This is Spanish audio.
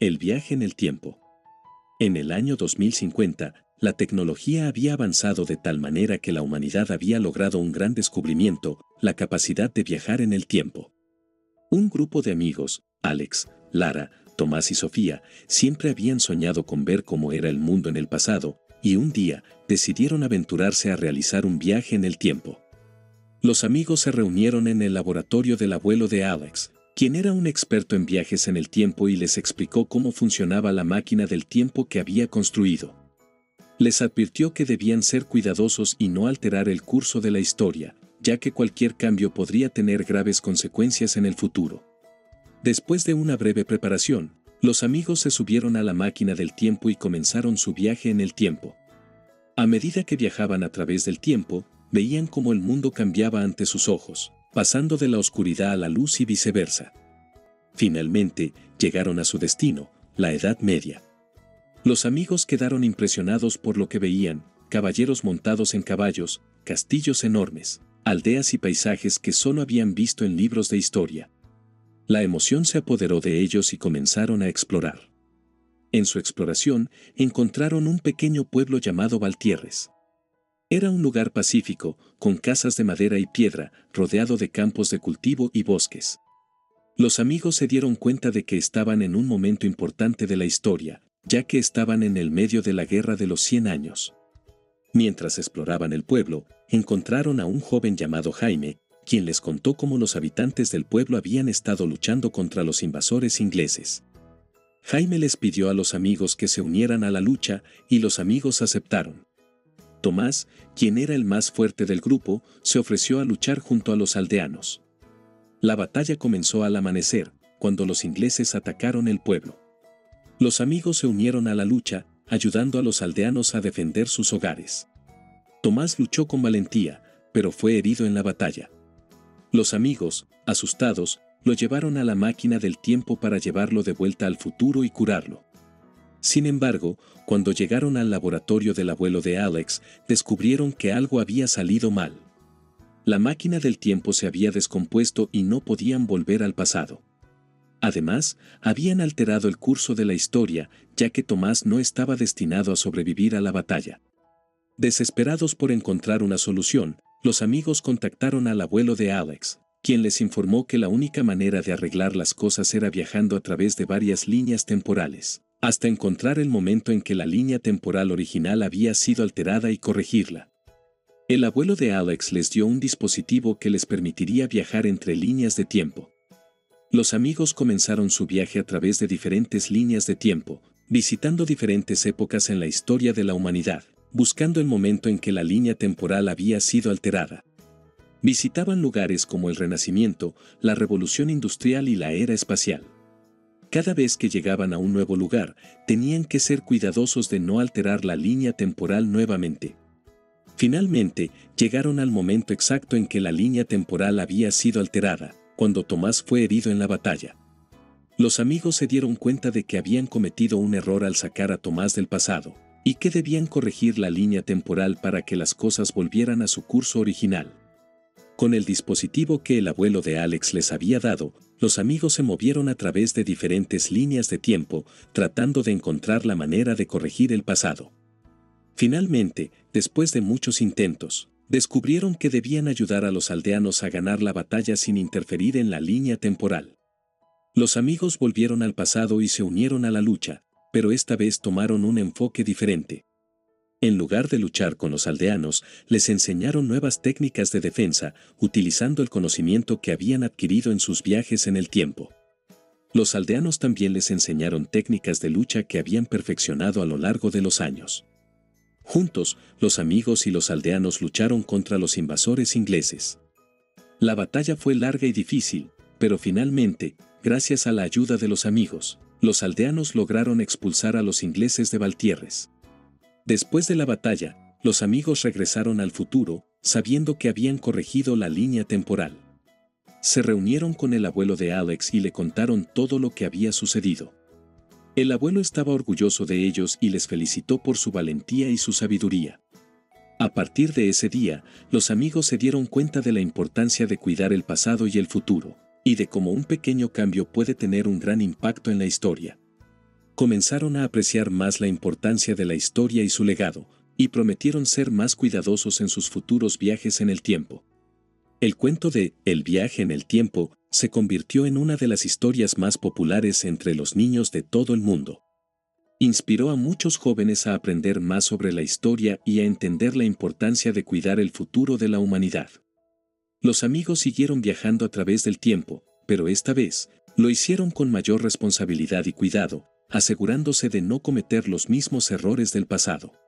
El viaje en el tiempo. En el año 2050, la tecnología había avanzado de tal manera que la humanidad había logrado un gran descubrimiento, la capacidad de viajar en el tiempo. Un grupo de amigos, Alex, Lara, Tomás y Sofía, siempre habían soñado con ver cómo era el mundo en el pasado, y un día decidieron aventurarse a realizar un viaje en el tiempo. Los amigos se reunieron en el laboratorio del abuelo de Alex, quien era un experto en viajes en el tiempo y les explicó cómo funcionaba la máquina del tiempo que había construido. Les advirtió que debían ser cuidadosos y no alterar el curso de la historia, ya que cualquier cambio podría tener graves consecuencias en el futuro. Después de una breve preparación, los amigos se subieron a la máquina del tiempo y comenzaron su viaje en el tiempo. A medida que viajaban a través del tiempo, veían cómo el mundo cambiaba ante sus ojos pasando de la oscuridad a la luz y viceversa. Finalmente, llegaron a su destino, la Edad Media. Los amigos quedaron impresionados por lo que veían, caballeros montados en caballos, castillos enormes, aldeas y paisajes que solo habían visto en libros de historia. La emoción se apoderó de ellos y comenzaron a explorar. En su exploración, encontraron un pequeño pueblo llamado Valtierres. Era un lugar pacífico, con casas de madera y piedra, rodeado de campos de cultivo y bosques. Los amigos se dieron cuenta de que estaban en un momento importante de la historia, ya que estaban en el medio de la Guerra de los Cien Años. Mientras exploraban el pueblo, encontraron a un joven llamado Jaime, quien les contó cómo los habitantes del pueblo habían estado luchando contra los invasores ingleses. Jaime les pidió a los amigos que se unieran a la lucha y los amigos aceptaron. Tomás, quien era el más fuerte del grupo, se ofreció a luchar junto a los aldeanos. La batalla comenzó al amanecer, cuando los ingleses atacaron el pueblo. Los amigos se unieron a la lucha, ayudando a los aldeanos a defender sus hogares. Tomás luchó con valentía, pero fue herido en la batalla. Los amigos, asustados, lo llevaron a la máquina del tiempo para llevarlo de vuelta al futuro y curarlo. Sin embargo, cuando llegaron al laboratorio del abuelo de Alex, descubrieron que algo había salido mal. La máquina del tiempo se había descompuesto y no podían volver al pasado. Además, habían alterado el curso de la historia, ya que Tomás no estaba destinado a sobrevivir a la batalla. Desesperados por encontrar una solución, los amigos contactaron al abuelo de Alex, quien les informó que la única manera de arreglar las cosas era viajando a través de varias líneas temporales hasta encontrar el momento en que la línea temporal original había sido alterada y corregirla. El abuelo de Alex les dio un dispositivo que les permitiría viajar entre líneas de tiempo. Los amigos comenzaron su viaje a través de diferentes líneas de tiempo, visitando diferentes épocas en la historia de la humanidad, buscando el momento en que la línea temporal había sido alterada. Visitaban lugares como el Renacimiento, la Revolución Industrial y la Era Espacial. Cada vez que llegaban a un nuevo lugar, tenían que ser cuidadosos de no alterar la línea temporal nuevamente. Finalmente, llegaron al momento exacto en que la línea temporal había sido alterada, cuando Tomás fue herido en la batalla. Los amigos se dieron cuenta de que habían cometido un error al sacar a Tomás del pasado, y que debían corregir la línea temporal para que las cosas volvieran a su curso original. Con el dispositivo que el abuelo de Alex les había dado, los amigos se movieron a través de diferentes líneas de tiempo, tratando de encontrar la manera de corregir el pasado. Finalmente, después de muchos intentos, descubrieron que debían ayudar a los aldeanos a ganar la batalla sin interferir en la línea temporal. Los amigos volvieron al pasado y se unieron a la lucha, pero esta vez tomaron un enfoque diferente. En lugar de luchar con los aldeanos, les enseñaron nuevas técnicas de defensa, utilizando el conocimiento que habían adquirido en sus viajes en el tiempo. Los aldeanos también les enseñaron técnicas de lucha que habían perfeccionado a lo largo de los años. Juntos, los amigos y los aldeanos lucharon contra los invasores ingleses. La batalla fue larga y difícil, pero finalmente, gracias a la ayuda de los amigos, los aldeanos lograron expulsar a los ingleses de Valtierres. Después de la batalla, los amigos regresaron al futuro, sabiendo que habían corregido la línea temporal. Se reunieron con el abuelo de Alex y le contaron todo lo que había sucedido. El abuelo estaba orgulloso de ellos y les felicitó por su valentía y su sabiduría. A partir de ese día, los amigos se dieron cuenta de la importancia de cuidar el pasado y el futuro, y de cómo un pequeño cambio puede tener un gran impacto en la historia. Comenzaron a apreciar más la importancia de la historia y su legado, y prometieron ser más cuidadosos en sus futuros viajes en el tiempo. El cuento de El viaje en el tiempo se convirtió en una de las historias más populares entre los niños de todo el mundo. Inspiró a muchos jóvenes a aprender más sobre la historia y a entender la importancia de cuidar el futuro de la humanidad. Los amigos siguieron viajando a través del tiempo, pero esta vez, lo hicieron con mayor responsabilidad y cuidado, asegurándose de no cometer los mismos errores del pasado.